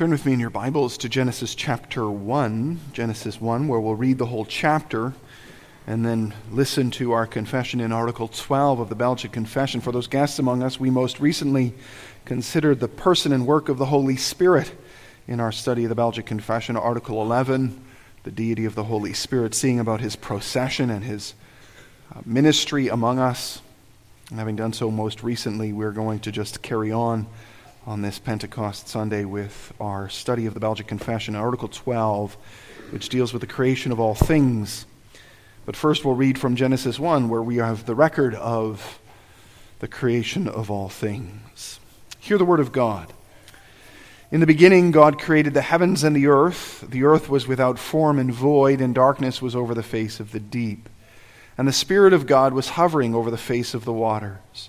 Turn with me in your Bibles to Genesis chapter 1, Genesis 1, where we'll read the whole chapter and then listen to our confession in Article 12 of the Belgian Confession. For those guests among us, we most recently considered the person and work of the Holy Spirit in our study of the Belgian Confession, Article 11, the deity of the Holy Spirit, seeing about his procession and his uh, ministry among us. And having done so most recently, we're going to just carry on on this Pentecost Sunday with our study of the Belgic Confession, Article 12, which deals with the creation of all things. But first, we'll read from Genesis 1, where we have the record of the creation of all things. Hear the word of God. In the beginning, God created the heavens and the earth. The earth was without form and void, and darkness was over the face of the deep. And the Spirit of God was hovering over the face of the waters.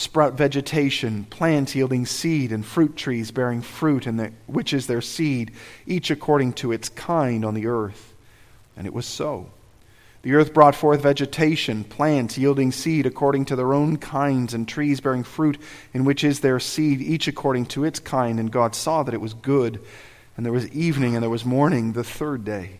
sprout vegetation, plants yielding seed, and fruit trees bearing fruit, and the, which is their seed, each according to its kind on the earth. And it was so. The earth brought forth vegetation, plants yielding seed according to their own kinds, and trees bearing fruit, in which is their seed, each according to its kind. And God saw that it was good. And there was evening, and there was morning, the third day.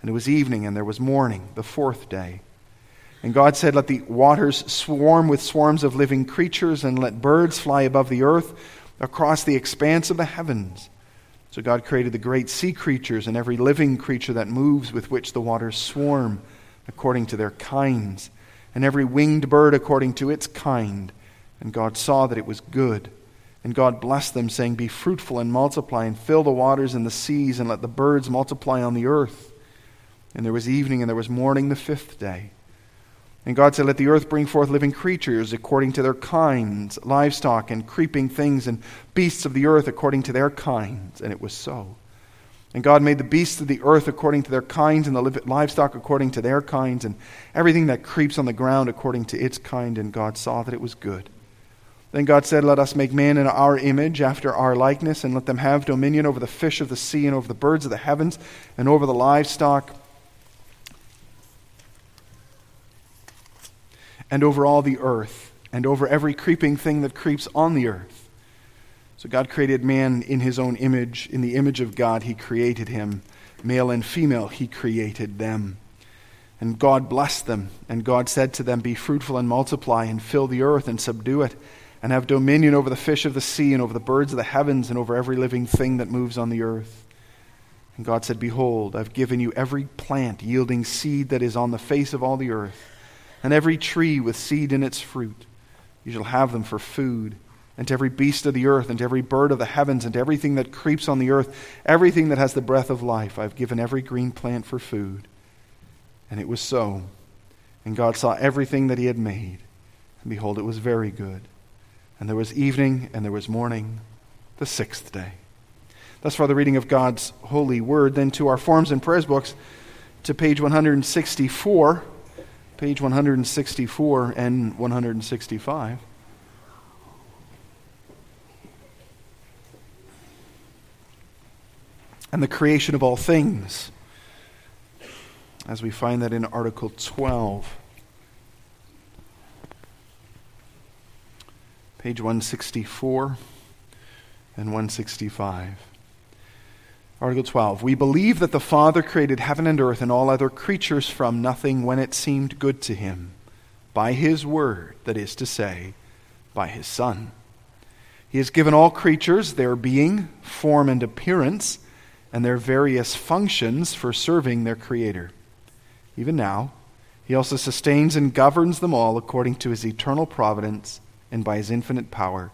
And it was evening, and there was morning, the fourth day. And God said, Let the waters swarm with swarms of living creatures, and let birds fly above the earth across the expanse of the heavens. So God created the great sea creatures and every living creature that moves with which the waters swarm according to their kinds, and every winged bird according to its kind. And God saw that it was good. And God blessed them, saying, Be fruitful and multiply, and fill the waters and the seas, and let the birds multiply on the earth. And there was evening and there was morning the fifth day. And God said, Let the earth bring forth living creatures according to their kinds, livestock and creeping things, and beasts of the earth according to their kinds. And it was so. And God made the beasts of the earth according to their kinds, and the livestock according to their kinds, and everything that creeps on the ground according to its kind. And God saw that it was good. Then God said, Let us make man in our image, after our likeness, and let them have dominion over the fish of the sea, and over the birds of the heavens, and over the livestock and over all the earth, and over every creeping thing that creeps on the earth. So God created man in his own image. In the image of God, he created him. Male and female, he created them. And God blessed them. And God said to them, Be fruitful and multiply, and fill the earth and subdue it, and have dominion over the fish of the sea, and over the birds of the heavens, and over every living thing that moves on the earth. And God said, Behold, I've given you every plant yielding seed that is on the face of all the earth and every tree with seed in its fruit. You shall have them for food. And to every beast of the earth, and to every bird of the heavens, and to everything that creeps on the earth, everything that has the breath of life, I've given every green plant for food. And it was so. And God saw everything that He had made. And behold, it was very good. And there was evening, and there was morning, the sixth day. Thus far, the reading of God's holy word. Then to our forms and prayers books, to page 164 page 164 and 165. And the creation of all things, as we find that in Article 12. page 164 and 165. Article 12. We believe that the Father created heaven and earth and all other creatures from nothing when it seemed good to him, by his word, that is to say, by his Son. He has given all creatures their being, form, and appearance, and their various functions for serving their Creator. Even now, he also sustains and governs them all according to his eternal providence and by his infinite power,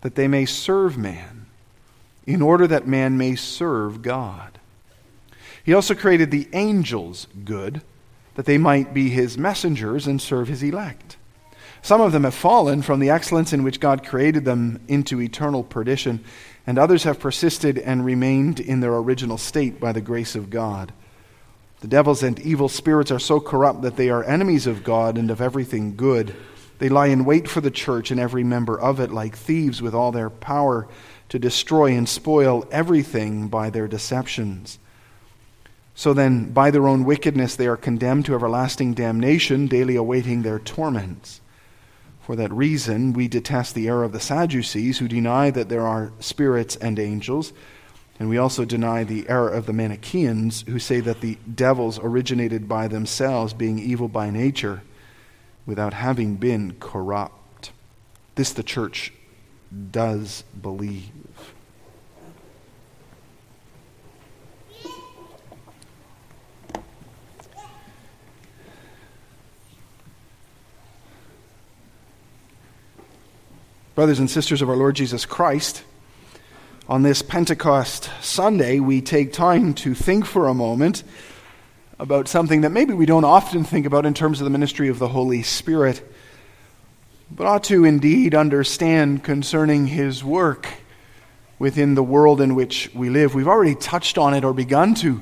that they may serve man, in order that man may serve God. He also created the angels good, that they might be his messengers and serve his elect. Some of them have fallen from the excellence in which God created them into eternal perdition, and others have persisted and remained in their original state by the grace of God. The devils and evil spirits are so corrupt that they are enemies of God and of everything good. They lie in wait for the church and every member of it, like thieves with all their power to destroy and spoil everything by their deceptions. So then, by their own wickedness, they are condemned to everlasting damnation, daily awaiting their torments. For that reason, we detest the error of the Sadducees, who deny that there are spirits and angels. And we also deny the error of the Manichaeans, who say that the devils originated by themselves, being evil by nature without having been corrupt. This the church does believe. Brothers and sisters of our Lord Jesus Christ, on this Pentecost Sunday, we take time to think for a moment about something that maybe we don't often think about in terms of the ministry of the Holy Spirit, but ought to indeed understand concerning his work within the world in which we live. We've already touched on it or begun to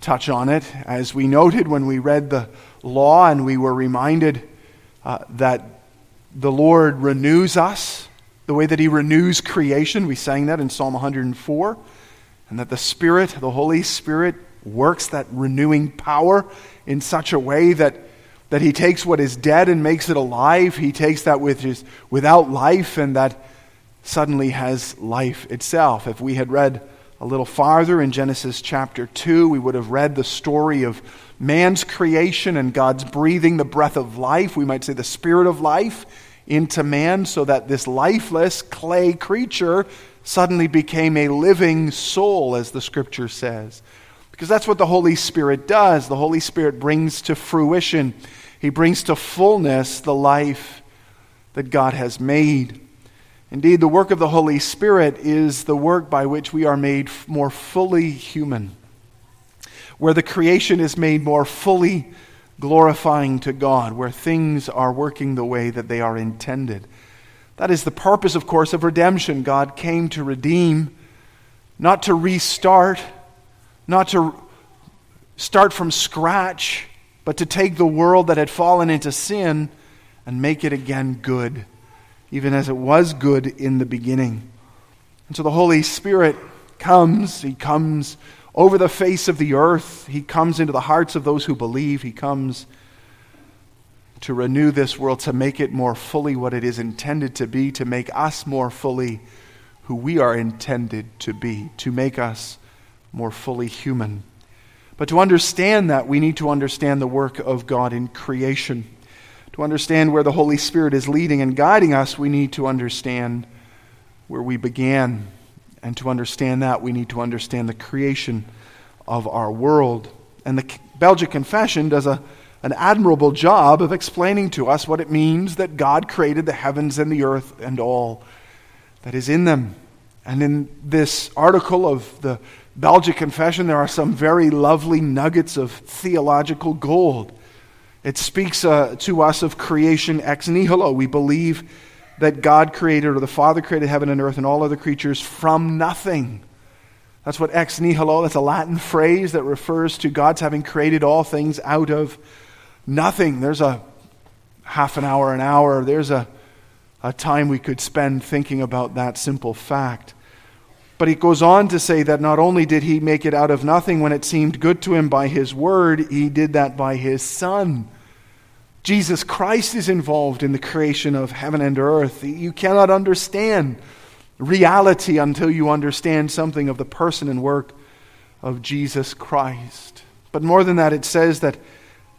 touch on it, as we noted when we read the law and we were reminded uh, that the Lord renews us the way that He renews creation. We sang that in Psalm 104. And that the Spirit, the Holy Spirit, works that renewing power in such a way that, that he takes what is dead and makes it alive. He takes that which is without life and that suddenly has life itself. If we had read a little farther in Genesis chapter 2, we would have read the story of man's creation and God's breathing the breath of life, we might say the spirit of life, into man so that this lifeless clay creature suddenly became a living soul, as the scripture says. Because that's what the Holy Spirit does. The Holy Spirit brings to fruition, He brings to fullness the life that God has made. Indeed, the work of the Holy Spirit is the work by which we are made more fully human, where the creation is made more fully glorifying to God, where things are working the way that they are intended. That is the purpose, of course, of redemption. God came to redeem, not to restart not to start from scratch, but to take the world that had fallen into sin and make it again good, even as it was good in the beginning. And so the Holy Spirit comes, He comes over the face of the earth, He comes into the hearts of those who believe, He comes to renew this world, to make it more fully what it is intended to be, to make us more fully who we are intended to be, to make us more fully human. But to understand that, we need to understand the work of God in creation. To understand where the Holy Spirit is leading and guiding us, we need to understand where we began. And to understand that, we need to understand the creation of our world. And the Belgic Confession does a, an admirable job of explaining to us what it means that God created the heavens and the earth and all that is in them. And in this article of the Belgic Confession, there are some very lovely nuggets of theological gold. It speaks uh, to us of creation ex nihilo. We believe that God created, or the Father created heaven and earth and all other creatures from nothing. That's what ex nihilo, that's a Latin phrase that refers to God's having created all things out of nothing. There's a half an hour, an hour, there's a, a time we could spend thinking about that simple fact. But he goes on to say that not only did he make it out of nothing when it seemed good to him by his word, he did that by his son. Jesus Christ is involved in the creation of heaven and earth. You cannot understand reality until you understand something of the person and work of Jesus Christ. But more than that, it says that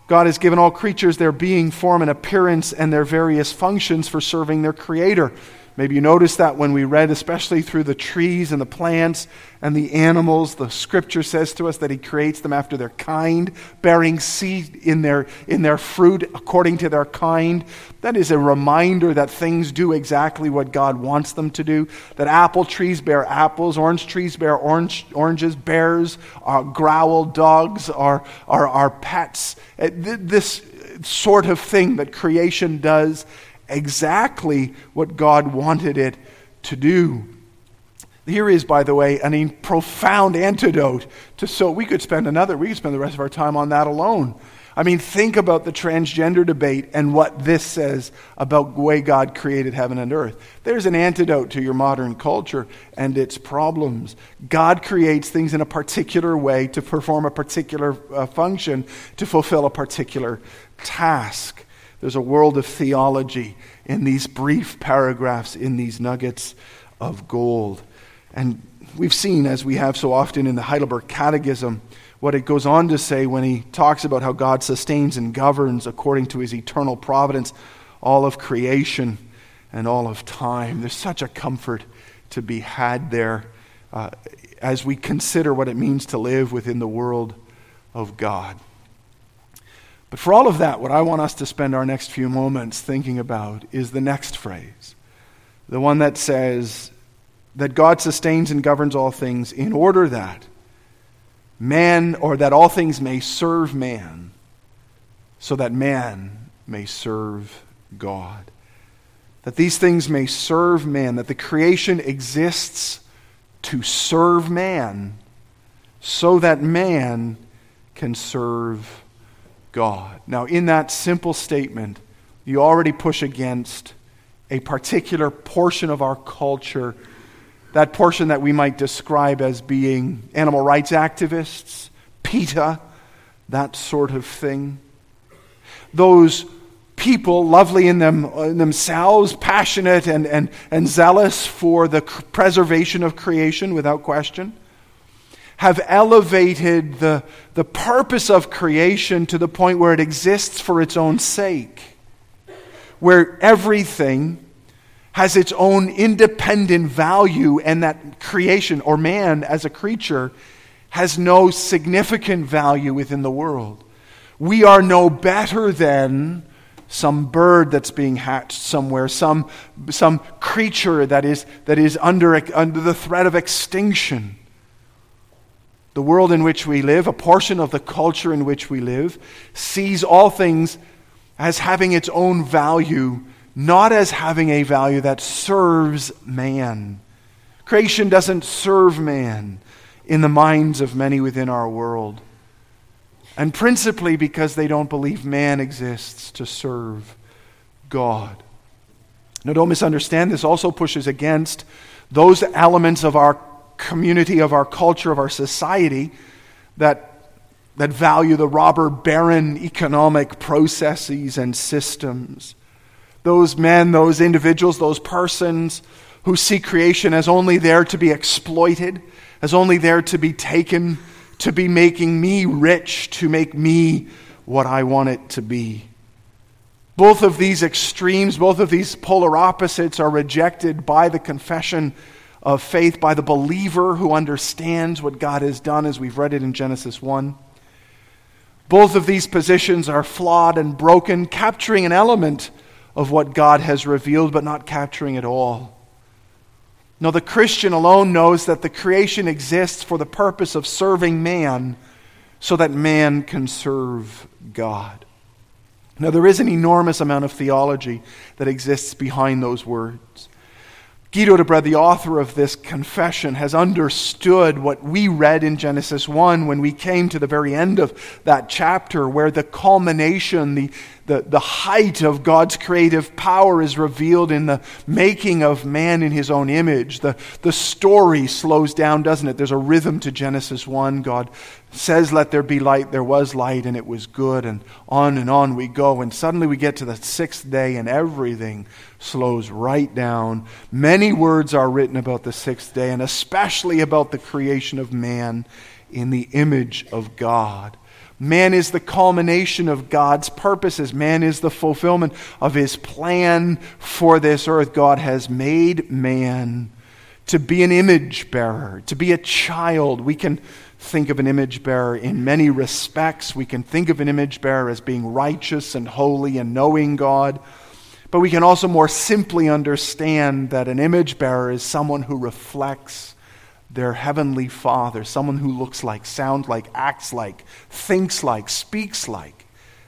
God has given all creatures their being, form, and appearance, and their various functions for serving their Creator. Maybe you noticed that when we read, especially through the trees and the plants and the animals, the scripture says to us that He creates them after their kind, bearing seed in their, in their fruit according to their kind. That is a reminder that things do exactly what God wants them to do. That apple trees bear apples, orange trees bear orange, oranges, bears uh, growl, dogs are, are, are pets. Uh, this sort of thing that creation does exactly what God wanted it to do. Here is, by the way, a profound antidote to so we could spend another, we could spend the rest of our time on that alone. I mean, think about the transgender debate and what this says about the way God created heaven and earth. There's an antidote to your modern culture and its problems. God creates things in a particular way to perform a particular uh, function, to fulfill a particular task. There's a world of theology in these brief paragraphs, in these nuggets of gold. And we've seen, as we have so often in the Heidelberg Catechism, what it goes on to say when he talks about how God sustains and governs according to his eternal providence all of creation and all of time. There's such a comfort to be had there uh, as we consider what it means to live within the world of God. But for all of that, what I want us to spend our next few moments thinking about is the next phrase the one that says that God sustains and governs all things in order that man, or that all things may serve man, so that man may serve God. That these things may serve man, that the creation exists to serve man, so that man can serve God. Now, in that simple statement, you already push against a particular portion of our culture, that portion that we might describe as being animal rights activists, PETA, that sort of thing. Those people, lovely in, them, in themselves, passionate and, and, and zealous for the preservation of creation, without question have elevated the, the purpose of creation to the point where it exists for its own sake, where everything has its own independent value, and that creation, or man as a creature, has no significant value within the world. We are no better than some bird that's being hatched somewhere, some, some creature that is, that is under, under the threat of extinction. The world in which we live, a portion of the culture in which we live, sees all things as having its own value, not as having a value that serves man. Creation doesn't serve man in the minds of many within our world. And principally because they don't believe man exists to serve God. Now, don't misunderstand, this also pushes against those elements of our community of our culture, of our society, that, that value the robber baron economic processes and systems. Those men, those individuals, those persons who see creation as only there to be exploited, as only there to be taken, to be making me rich, to make me what I want it to be. Both of these extremes, both of these polar opposites are rejected by the confession of faith by the believer who understands what God has done, as we've read it in Genesis 1. Both of these positions are flawed and broken, capturing an element of what God has revealed, but not capturing it all. No, the Christian alone knows that the creation exists for the purpose of serving man so that man can serve God. Now, there is an enormous amount of theology that exists behind those words. Guido de Brès, the author of this confession, has understood what we read in Genesis 1 when we came to the very end of that chapter, where the culmination, the, the, the height of God's creative power is revealed in the making of man in his own image. The, the story slows down, doesn't it? There's a rhythm to Genesis 1. God says, Let there be light, there was light, and it was good, and on and on we go. And suddenly we get to the sixth day, and everything slows right down. Many words are written about the sixth day, and especially about the creation of man in the image of God. Man is the culmination of God's purposes. Man is the fulfillment of his plan for this earth. God has made man to be an image bearer, to be a child. We can think of an image bearer in many respects. We can think of an image bearer as being righteous and holy and knowing God. But we can also more simply understand that an image bearer is someone who reflects their heavenly Father, someone who looks like, sounds like, acts like, thinks like, speaks like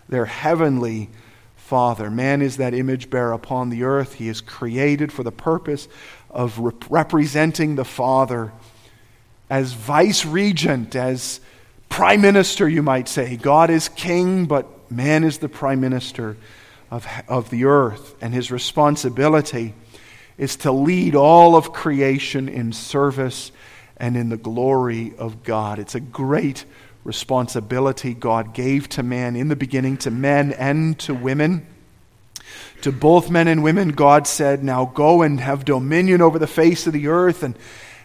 their heavenly Father. Man is that image bearer upon the earth. He is created for the purpose of rep- representing the Father as vice regent, as prime minister, you might say. God is king, but man is the prime minister of, of the earth. And his responsibility is to lead all of creation in service and in the glory of God. It's a great responsibility God gave to man in the beginning, to men and to women. To both men and women, God said, Now go and have dominion over the face of the earth and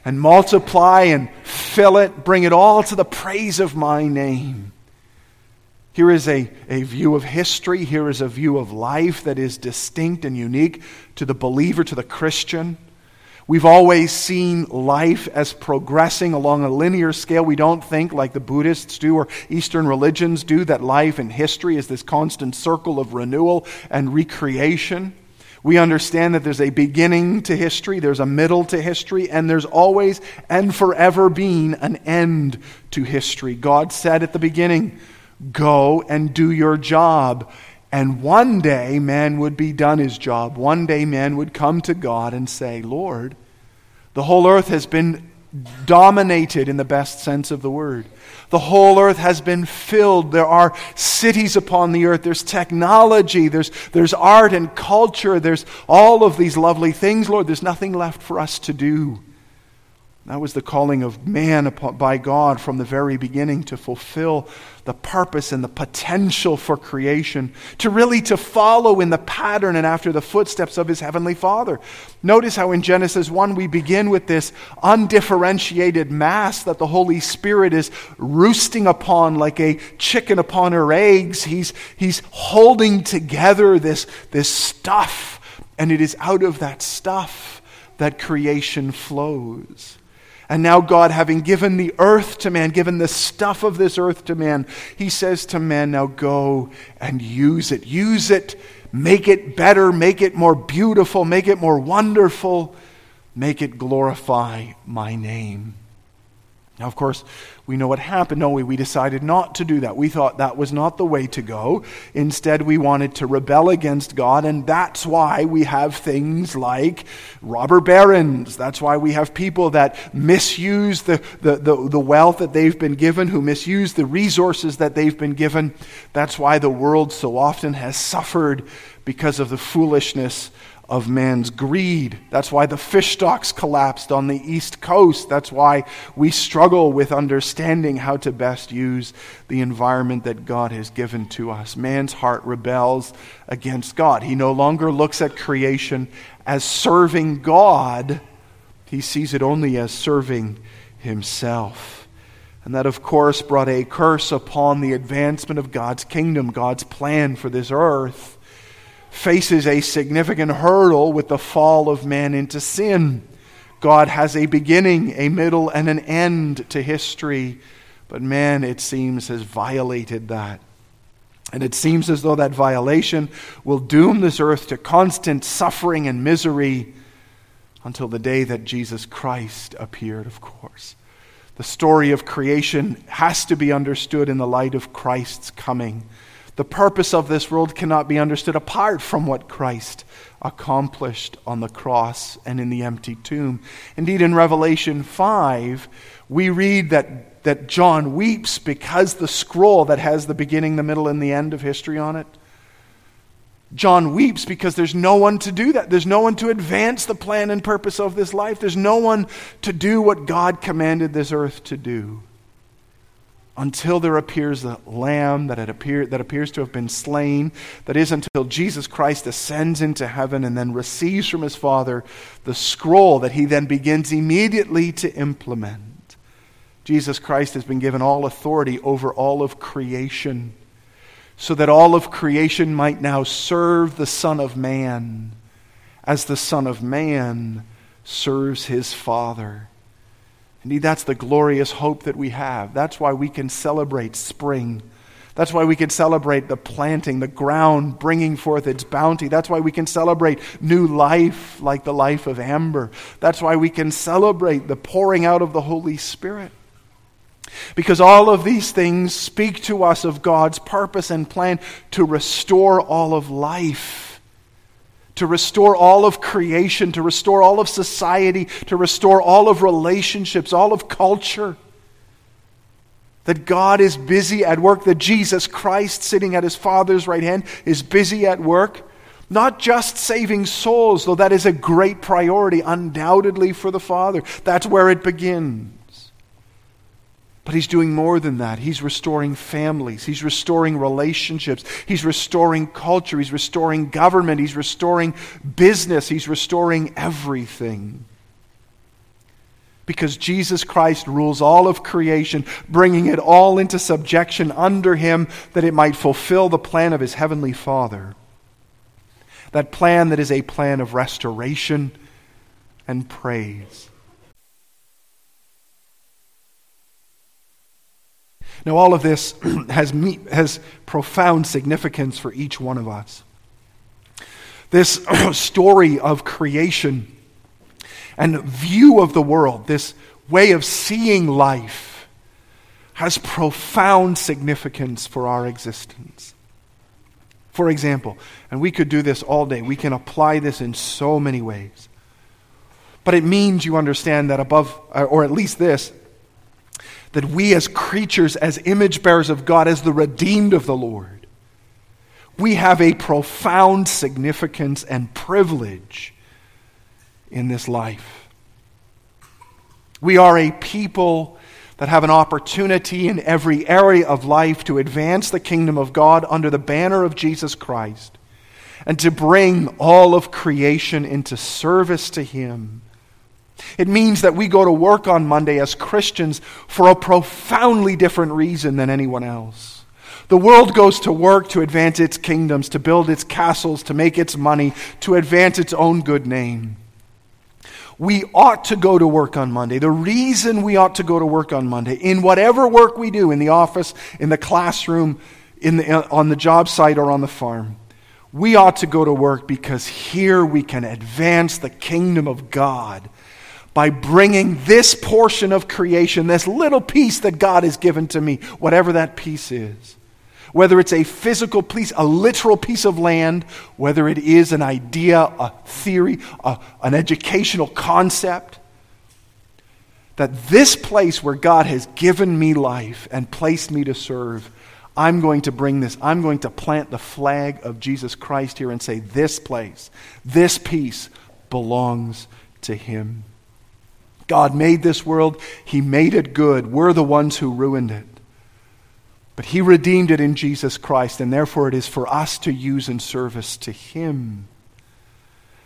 and multiply and fill it, bring it all to the praise of my name. Here is a, a view of history. Here is a view of life that is distinct and unique to the believer, to the Christian. We've always seen life as progressing along a linear scale. We don't think, like the Buddhists do or Eastern religions do, that life and history is this constant circle of renewal and recreation. We understand that there's a beginning to history, there's a middle to history, and there's always and forever being an end to history. God said at the beginning, Go and do your job. And one day man would be done his job. One day man would come to God and say, Lord, the whole earth has been dominated in the best sense of the word. The whole earth has been filled. There are cities upon the earth. There's technology. There's, there's art and culture. There's all of these lovely things, Lord. There's nothing left for us to do. That was the calling of man by God from the very beginning to fulfill the purpose and the potential for creation, to really to follow in the pattern and after the footsteps of his heavenly Father. Notice how in Genesis 1 we begin with this undifferentiated mass that the Holy Spirit is roosting upon like a chicken upon her eggs. He's, he's holding together this, this stuff, and it is out of that stuff that creation flows. And now, God, having given the earth to man, given the stuff of this earth to man, he says to man, now go and use it. Use it, make it better, make it more beautiful, make it more wonderful, make it glorify my name. Now, of course, we know what happened, don't we? We decided not to do that. We thought that was not the way to go. Instead, we wanted to rebel against God, and that's why we have things like robber barons. That's why we have people that misuse the, the, the, the wealth that they've been given, who misuse the resources that they've been given. That's why the world so often has suffered because of the foolishness of man's greed. That's why the fish stocks collapsed on the East Coast. That's why we struggle with understanding how to best use the environment that God has given to us. Man's heart rebels against God. He no longer looks at creation as serving God, he sees it only as serving himself. And that, of course, brought a curse upon the advancement of God's kingdom, God's plan for this earth faces a significant hurdle with the fall of man into sin. God has a beginning, a middle, and an end to history, but man, it seems, has violated that. And it seems as though that violation will doom this earth to constant suffering and misery until the day that Jesus Christ appeared, of course. The story of creation has to be understood in the light of Christ's coming. The purpose of this world cannot be understood apart from what Christ accomplished on the cross and in the empty tomb. Indeed, in Revelation 5, we read that, that John weeps because the scroll that has the beginning, the middle, and the end of history on it. John weeps because there's no one to do that. There's no one to advance the plan and purpose of this life. There's no one to do what God commanded this earth to do. Until there appears the lamb that, appear, that appears to have been slain. That is, until Jesus Christ ascends into heaven and then receives from his Father the scroll that he then begins immediately to implement. Jesus Christ has been given all authority over all of creation, so that all of creation might now serve the Son of Man as the Son of Man serves his Father. Indeed, that's the glorious hope that we have. That's why we can celebrate spring. That's why we can celebrate the planting, the ground bringing forth its bounty. That's why we can celebrate new life like the life of Amber. That's why we can celebrate the pouring out of the Holy Spirit. Because all of these things speak to us of God's purpose and plan to restore all of life to restore all of creation, to restore all of society, to restore all of relationships, all of culture. That God is busy at work, that Jesus Christ, sitting at his Father's right hand, is busy at work. Not just saving souls, though that is a great priority, undoubtedly, for the Father. That's where it begins. But he's doing more than that. He's restoring families. He's restoring relationships. He's restoring culture. He's restoring government. He's restoring business. He's restoring everything. Because Jesus Christ rules all of creation, bringing it all into subjection under him that it might fulfill the plan of his heavenly Father. That plan that is a plan of restoration and praise. Now, all of this has, me- has profound significance for each one of us. This story of creation and view of the world, this way of seeing life, has profound significance for our existence. For example, and we could do this all day, we can apply this in so many ways. But it means you understand that above, or at least this, that we as creatures, as image bearers of God, as the redeemed of the Lord, we have a profound significance and privilege in this life. We are a people that have an opportunity in every area of life to advance the kingdom of God under the banner of Jesus Christ and to bring all of creation into service to Him it means that we go to work on Monday as Christians for a profoundly different reason than anyone else. The world goes to work to advance its kingdoms, to build its castles, to make its money, to advance its own good name. We ought to go to work on Monday. The reason we ought to go to work on Monday, in whatever work we do, in the office, in the classroom, in the, uh, on the job site, or on the farm, we ought to go to work because here we can advance the kingdom of God by bringing this portion of creation, this little piece that God has given to me, whatever that piece is. Whether it's a physical piece, a literal piece of land, whether it is an idea, a theory, a, an educational concept, that this place where God has given me life and placed me to serve, I'm going to bring this, I'm going to plant the flag of Jesus Christ here and say, this place, this piece belongs to Him. God made this world, He made it good. We're the ones who ruined it. But He redeemed it in Jesus Christ, and therefore it is for us to use in service to Him.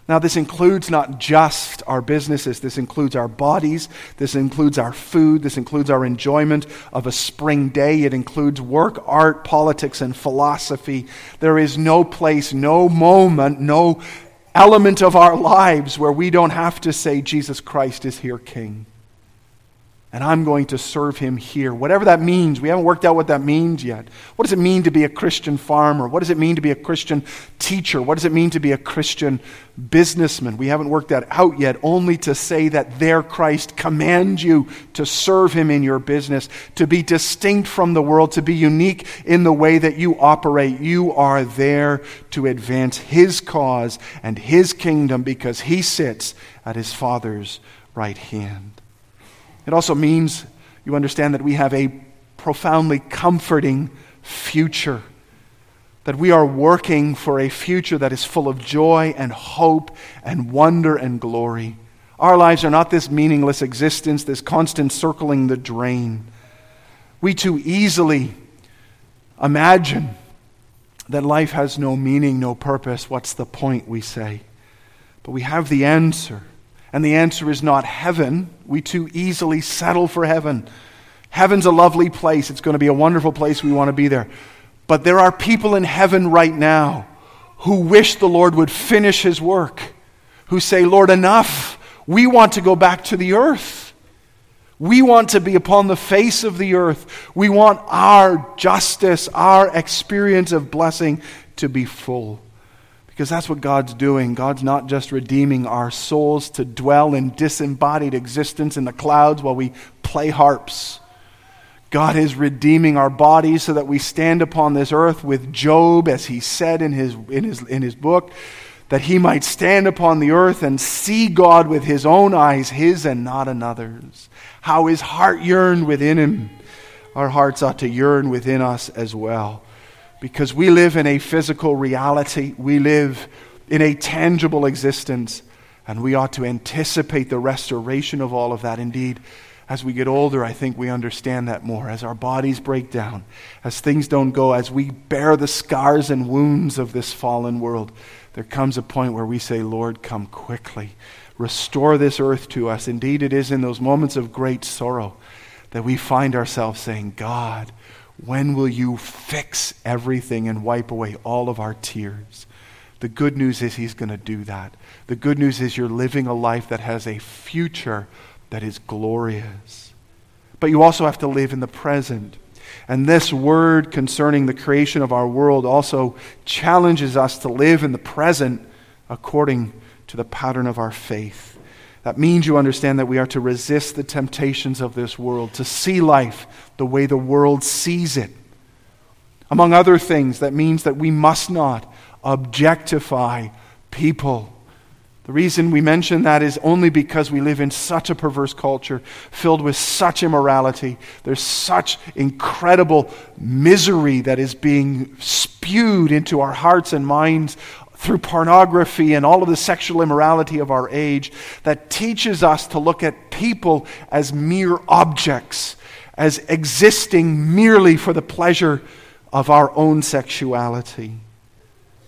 Now, this includes not just our businesses, this includes our bodies, this includes our food, this includes our enjoyment of a spring day, it includes work, art, politics, and philosophy. There is no place, no moment, no element of our lives where we don't have to say, Jesus Christ is here, King. And I'm going to serve him here. Whatever that means. We haven't worked out what that means yet. What does it mean to be a Christian farmer? What does it mean to be a Christian teacher? What does it mean to be a Christian businessman? We haven't worked that out yet, only to say that there Christ commands you to serve him in your business, to be distinct from the world, to be unique in the way that you operate. You are there to advance his cause and his kingdom because he sits at his Father's right hand. It also means you understand that we have a profoundly comforting future. That we are working for a future that is full of joy and hope and wonder and glory. Our lives are not this meaningless existence, this constant circling the drain, We too easily imagine that life has no meaning, no purpose. What's the point, we say? But we have the answer. And the answer is not heaven. We too easily settle for heaven. Heaven's a lovely place. It's going to be a wonderful place. We want to be there. But there are people in heaven right now who wish the Lord would finish his work, who say, Lord, enough. We want to go back to the earth. We want to be upon the face of the earth. We want our justice, our experience of blessing to be full. Because that's what God's doing. God's not just redeeming our souls to dwell in disembodied existence in the clouds while we play harps. God is redeeming our bodies so that we stand upon this earth with Job, as he said in his, in his, in his book, that he might stand upon the earth and see God with his own eyes, his and not another's how his heart yearned within him. Our hearts ought to yearn within us as well. Because we live in a physical reality, we live in a tangible existence, and we ought to anticipate the restoration of all of that. Indeed, as we get older, I think we understand that more. As our bodies break down, as things don't go, as we bear the scars and wounds of this fallen world, there comes a point where we say, Lord, come quickly. Restore this earth to us. Indeed, it is in those moments of great sorrow that we find ourselves saying, God, when will you fix everything and wipe away all of our tears? The good news is He's going to do that. The good news is you're living a life that has a future that is glorious. But you also have to live in the present. And this word concerning the creation of our world also challenges us to live in the present according to the pattern of our faith. That means you understand that we are to resist the temptations of this world, to see life the way the world sees it. Among other things, that means that we must not objectify people. The reason we mention that is only because we live in such a perverse culture filled with such immorality. There's such incredible misery that is being spewed into our hearts and minds through pornography and all of the sexual immorality of our age that teaches us to look at people as mere objects, as existing merely for the pleasure of our own sexuality.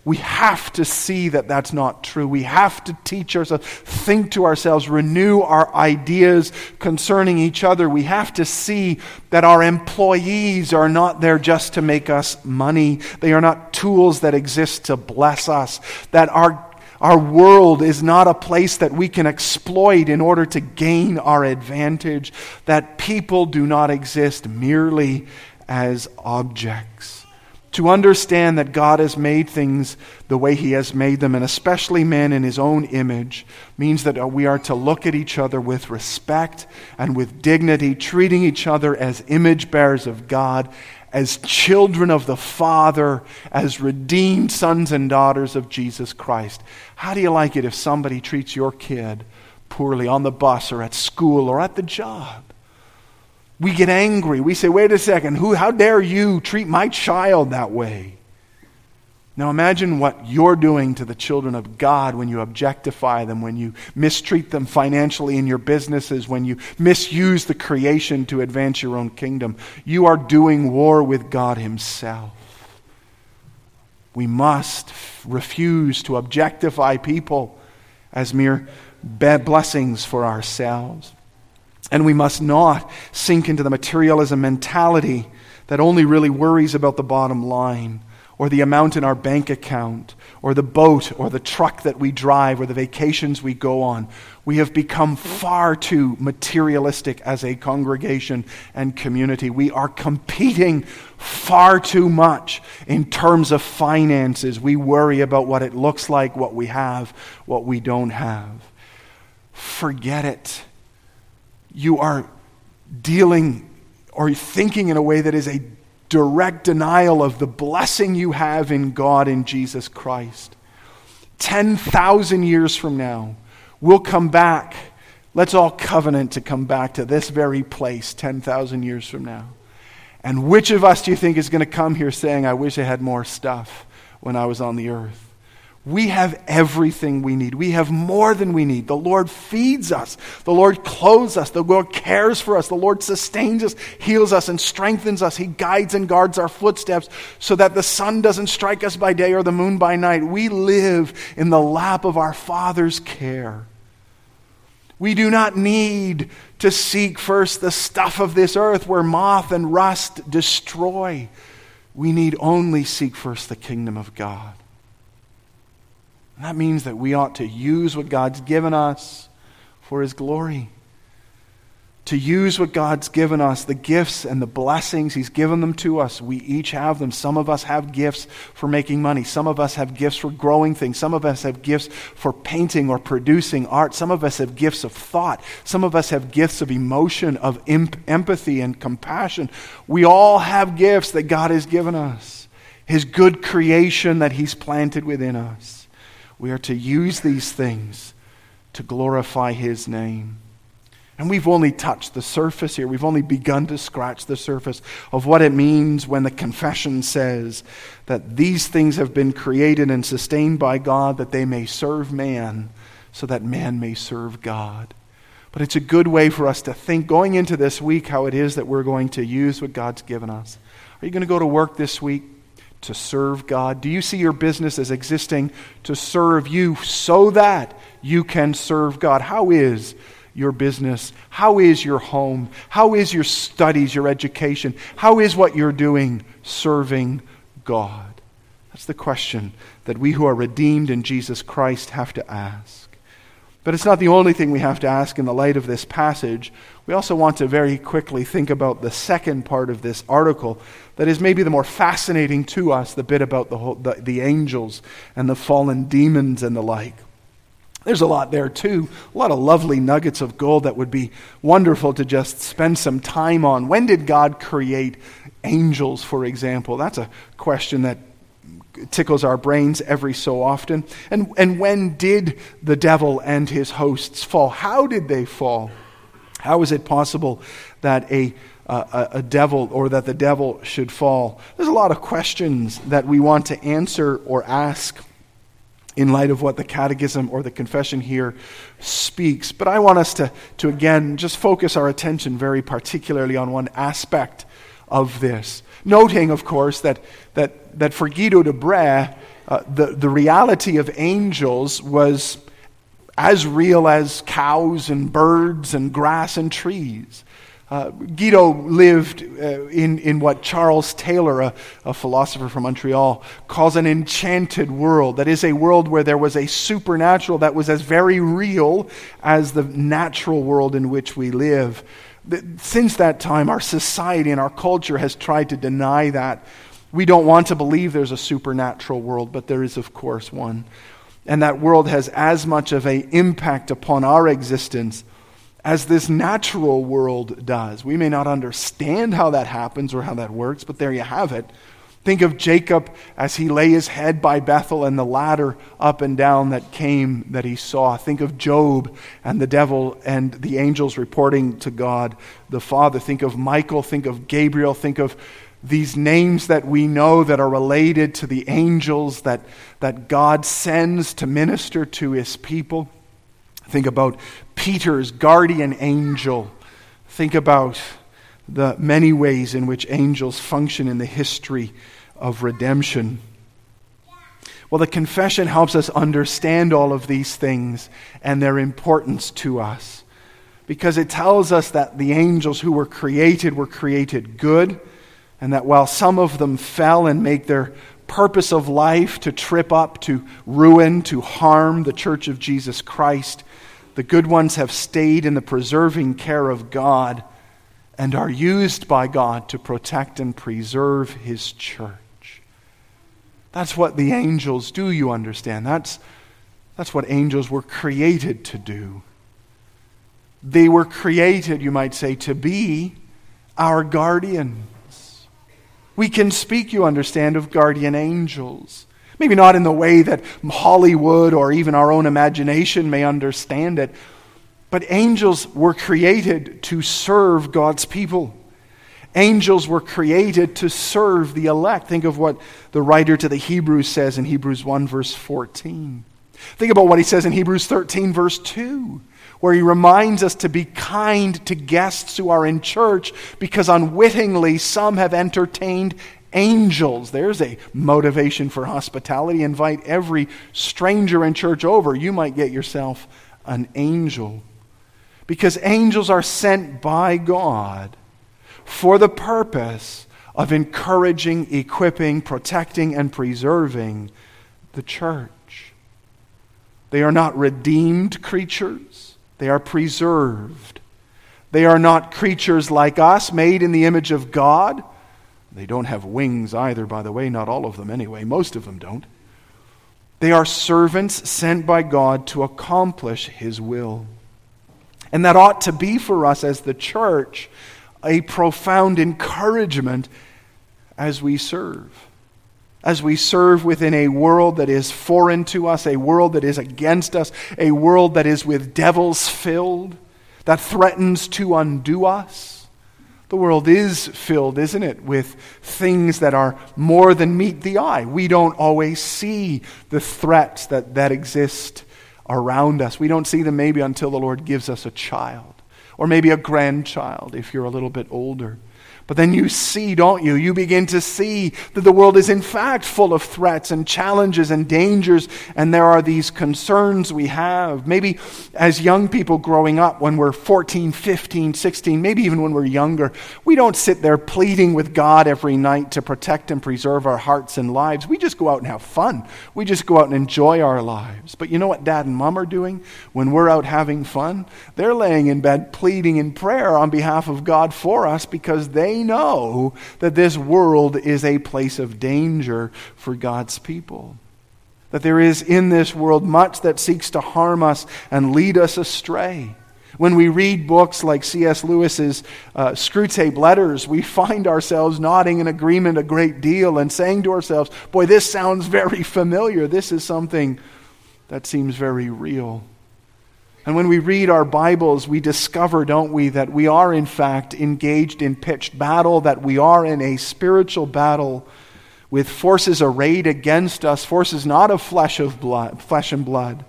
We have to see that that's not true. We have to teach ourselves, think to ourselves, renew our ideas concerning each other. We have to see that our employees are not there just to make us money. They are not tools that exist to bless us. That our our world is not a place that we can exploit in order to gain our advantage. That people do not exist merely as objects to understand that God has made things the way He has made them, and especially men in His own image, means that we are to look at each other with respect and with dignity, treating each other as image bearers of God, as children of the Father, as redeemed sons and daughters of Jesus Christ. How do you like it if somebody treats your kid poorly on the bus or at school or at the job? We get angry. We say, wait a second, who, how dare you treat my child that way? Now imagine what you're doing to the children of God when you objectify them, when you mistreat them financially in your businesses, when you misuse the creation to advance your own kingdom. You are doing war with God Himself. We must refuse to objectify people as mere blessings for ourselves. And we must not sink into the materialism mentality that only really worries about the bottom line or the amount in our bank account or the boat or the truck that we drive or the vacations we go on. We have become far too materialistic as a congregation and community. We are competing far too much in terms of finances. We worry about what it looks like, what we have, what we don't have. Forget it you are dealing or thinking in a way that is a direct denial of the blessing you have in God in Jesus Christ. 10,000 years from now, we'll come back. Let's all covenant to come back to this very place 10,000 years from now. And which of us do you think is going to come here saying, I wish I had more stuff when I was on the earth? We have everything we need. We have more than we need. The Lord feeds us. The Lord clothes us. The Lord cares for us. The Lord sustains us, heals us, and strengthens us. He guides and guards our footsteps so that the sun doesn't strike us by day or the moon by night. We live in the lap of our Father's care. We do not need to seek first the stuff of this earth where moth and rust destroy. We need only seek first the kingdom of God. And that means that we ought to use what God's given us for His glory. To use what God's given us, the gifts and the blessings, He's given them to us. We each have them. Some of us have gifts for making money. Some of us have gifts for growing things. Some of us have gifts for painting or producing art. Some of us have gifts of thought. Some of us have gifts of emotion, of imp- empathy and compassion. We all have gifts that God has given us, His good creation that He's planted within us. We are to use these things to glorify His name. And we've only touched the surface here. We've only begun to scratch the surface of what it means when the confession says that these things have been created and sustained by God that they may serve man so that man may serve God. But it's a good way for us to think going into this week how it is that we're going to use what God's given us. Are you going to go to work this week? To serve God? Do you see your business as existing to serve you so that you can serve God? How is your business? How is your home? How is your studies, your education? How is what you're doing serving God? That's the question that we who are redeemed in Jesus Christ have to ask. But it's not the only thing we have to ask in the light of this passage. We also want to very quickly think about the second part of this article that is maybe the more fascinating to us the bit about the, whole, the, the angels and the fallen demons and the like. There's a lot there too, a lot of lovely nuggets of gold that would be wonderful to just spend some time on. When did God create angels, for example? That's a question that tickles our brains every so often. And, and when did the devil and his hosts fall? How did they fall? How is it possible that a, uh, a devil or that the devil should fall? There's a lot of questions that we want to answer or ask in light of what the catechism or the confession here speaks. But I want us to, to again just focus our attention very particularly on one aspect of this. Noting, of course, that, that, that for Guido de Brès, uh, the, the reality of angels was as real as cows and birds and grass and trees. Uh, Guido lived uh, in, in what Charles Taylor, a, a, philosopher from Montreal, calls an enchanted world. That is a world where there was a supernatural that was as very real as the natural world in which we live. Since that time, our society and our culture has tried to deny that. We don't want to believe there's a supernatural world, but there is, of course, one. And that world has as much of an impact upon our existence as this natural world does. We may not understand how that happens or how that works, but there you have it. Think of Jacob as he lay his head by Bethel and the ladder up and down that came that he saw. Think of Job and the devil and the angels reporting to God the Father. Think of Michael. Think of Gabriel. Think of these names that we know that are related to the angels that, that God sends to minister to his people. Think about Peter's guardian angel. Think about the many ways in which angels function in the history of redemption. Well, the confession helps us understand all of these things and their importance to us because it tells us that the angels who were created were created good, and that while some of them fell and make their purpose of life to trip up, to ruin, to harm the church of Jesus Christ, the good ones have stayed in the preserving care of God and are used by God to protect and preserve His church. That's what the angels do, you understand. That's, that's what angels were created to do. They were created, you might say, to be our guardians. We can speak, you understand, of guardian angels. Maybe not in the way that Hollywood or even our own imagination may understand it, but angels were created to serve God's people. Angels were created to serve the elect. Think of what the writer to the Hebrews says in Hebrews 1, verse 14. Think about what he says in Hebrews 13, verse 2, where he reminds us to be kind to guests who are in church because unwittingly some have entertained angels. There's a motivation for hospitality. Invite every stranger in church over. You might get yourself an angel. Because angels are sent by God for the purpose of encouraging, equipping, protecting, and preserving the church. They are not redeemed creatures, they are preserved. They are not creatures like us, made in the image of God. They don't have wings either, by the way, not all of them anyway. Most of them don't. They are servants sent by God to accomplish His will. And that ought to be for us as the church a profound encouragement as we serve. As we serve within a world that is foreign to us, a world that is against us, a world that is with devils filled, that threatens to undo us. The world is filled, isn't it, with things that are more than meet the eye. We don't always see the threats that, that exist around us. We don't see them maybe until the Lord gives us a child or maybe a grandchild if you're a little bit older. But then you see, don't you? You begin to see that the world is in fact full of threats and challenges and dangers, and there are these concerns we have. Maybe as young people growing up, when we're 14, 15, 16, maybe even when we're younger, we don't sit there pleading with God every night to protect and preserve our hearts and lives. We just go out and have fun. We just go out and enjoy our lives. But you know what dad and mom are doing when we're out having fun? They're laying in bed pleading in prayer on behalf of God for us because they they know that this world is a place of danger for God's people. That there is in this world much that seeks to harm us and lead us astray. When we read books like C.S. Lewis's uh, Screwtape Letters, we find ourselves nodding in agreement a great deal and saying to ourselves, Boy, this sounds very familiar. This is something that seems very real. And when we read our Bibles, we discover, don't we, that we are in fact engaged in pitched battle, that we are in a spiritual battle with forces arrayed against us, forces not of flesh of blood, flesh and blood,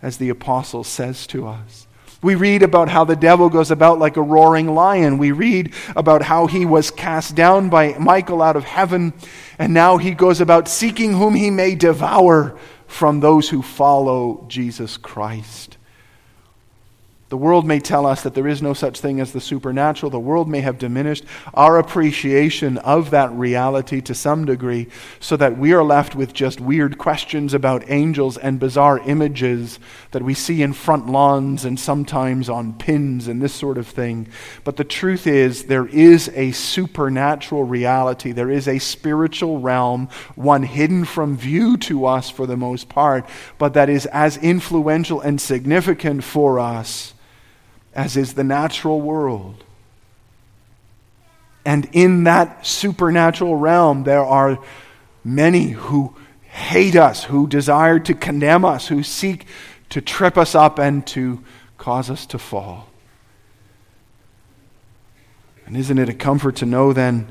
as the apostle says to us. We read about how the devil goes about like a roaring lion. We read about how he was cast down by Michael out of heaven, and now he goes about seeking whom he may devour from those who follow Jesus Christ. The world may tell us that there is no such thing as the supernatural. The world may have diminished our appreciation of that reality to some degree so that we are left with just weird questions about angels and bizarre images that we see in front lawns and sometimes on pins and this sort of thing. But the truth is, there is a supernatural reality. There is a spiritual realm, one hidden from view to us for the most part, but that is as influential and significant for us as is the natural world. And in that supernatural realm, there are many who hate us, who desire to condemn us, who seek to trip us up and to cause us to fall. And isn't it a comfort to know then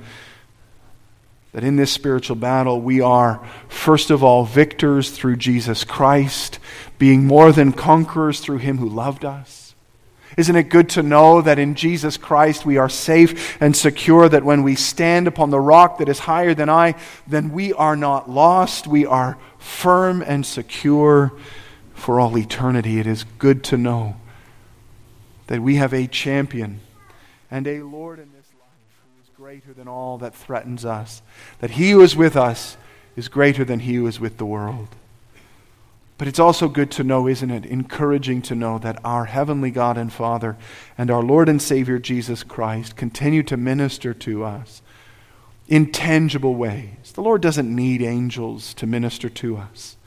that in this spiritual battle we are, first of all, victors through Jesus Christ, being more than conquerors through him who loved us? Isn't it good to know that in Jesus Christ we are safe and secure, that when we stand upon the rock that is higher than I, then we are not lost. We are firm and secure for all eternity. It is good to know that we have a champion and a Lord in this life who is greater than all that threatens us, that he who is with us is greater than he who is with the world. But it's also good to know, isn't it? Encouraging to know that our Heavenly God and Father and our Lord and Savior Jesus Christ continue to minister to us in tangible ways. The Lord doesn't need angels to minister to us.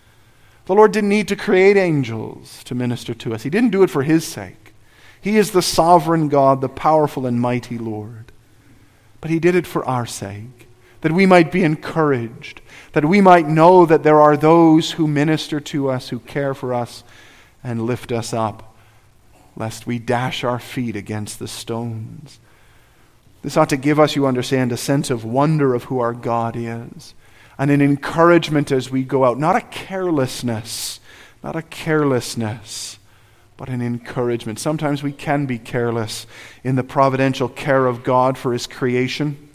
The Lord didn't need to create angels to minister to us. He didn't do it for His sake. He is the sovereign God, the powerful and mighty Lord. But He did it for our sake, that we might be encouraged that we might know that there are those who minister to us, who care for us, and lift us up, lest we dash our feet against the stones. This ought to give us, you understand, a sense of wonder of who our God is and an encouragement as we go out. Not a carelessness, not a carelessness, but an encouragement. Sometimes we can be careless in the providential care of God for His creation.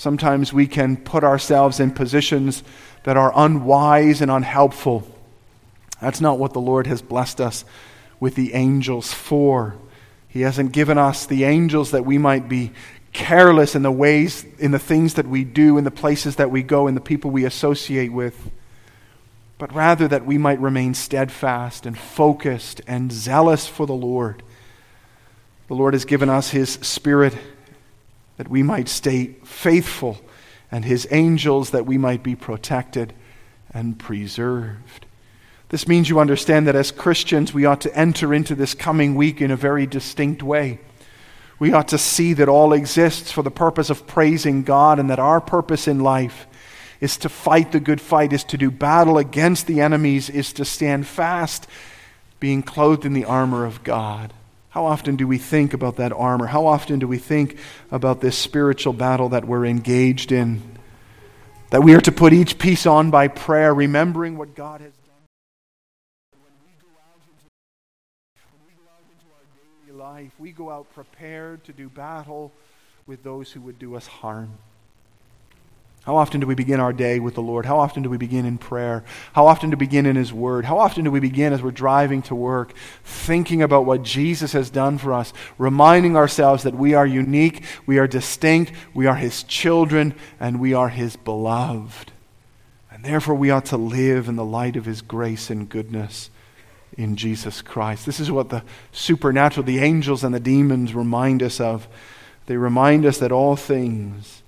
Sometimes we can put ourselves in positions that are unwise and unhelpful. That's not what the Lord has blessed us with the angels for. He hasn't given us the angels that we might be careless in the ways, in the things that we do, in the places that we go, in the people we associate with, but rather that we might remain steadfast and focused and zealous for the Lord. The Lord has given us His Spirit that we might stay faithful, and His angels that we might be protected and preserved. This means you understand that as Christians, we ought to enter into this coming week in a very distinct way. We ought to see that all exists for the purpose of praising God and that our purpose in life is to fight the good fight, is to do battle against the enemies, is to stand fast, being clothed in the armor of God. How often do we think about that armor? How often do we think about this spiritual battle that we're engaged in? That we are to put each piece on by prayer, remembering what God has done. When we go out into our daily life. We go out prepared to do battle with those who would do us harm. How often do we begin our day with the Lord? How often do we begin in prayer? How often do we begin in His Word? How often do we begin as we're driving to work, thinking about what Jesus has done for us, reminding ourselves that we are unique, we are distinct, we are His children, and we are His beloved. And therefore, we ought to live in the light of His grace and goodness in Jesus Christ. This is what the supernatural, the angels and the demons remind us of. They remind us that all things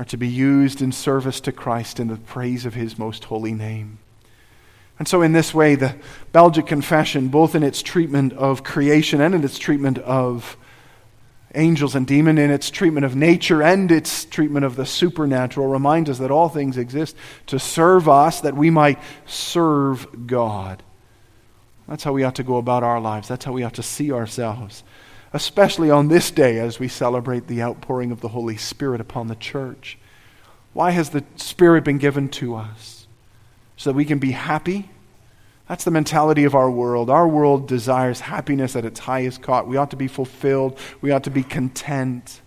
are to be used in service to Christ in the praise of his most holy name. And so, in this way, the Belgic Confession, both in its treatment of creation and in its treatment of angels and demons, in its treatment of nature and its treatment of the supernatural, reminds us that all things exist to serve us, that we might serve God. That's how we ought to go about our lives. That's how we ought to see ourselves, especially on this day as we celebrate the outpouring of the Holy Spirit upon the church. Why has the Spirit been given to us? So that we can be happy? That's the mentality of our world. Our world desires happiness at its highest cost. We ought to be fulfilled, we ought to be content.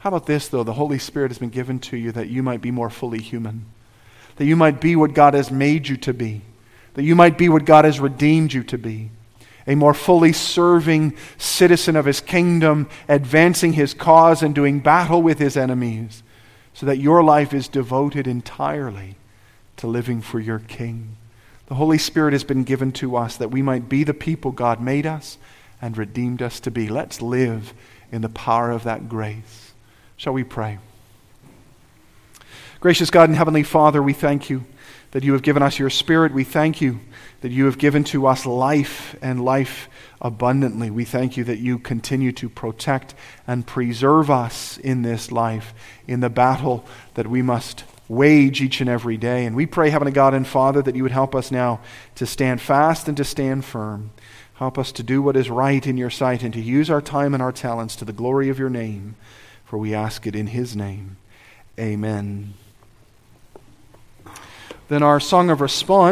How about this, though? The Holy Spirit has been given to you that you might be more fully human, that you might be what God has made you to be that you might be what God has redeemed you to be a more fully serving citizen of his kingdom, advancing his cause and doing battle with his enemies, so that your life is devoted entirely to living for your king. The Holy Spirit has been given to us that we might be the people God made us and redeemed us to be. Let's live in the power of that grace. Shall we pray? Gracious God and Heavenly Father, we thank you that you have given us your Spirit. We thank you that you have given to us life and life abundantly. We thank you that you continue to protect and preserve us in this life, in the battle that we must wage each and every day. And we pray, Heavenly God and Father, that you would help us now to stand fast and to stand firm. Help us to do what is right in your sight and to use our time and our talents to the glory of your name. For we ask it in his name. Amen. Then our song of response.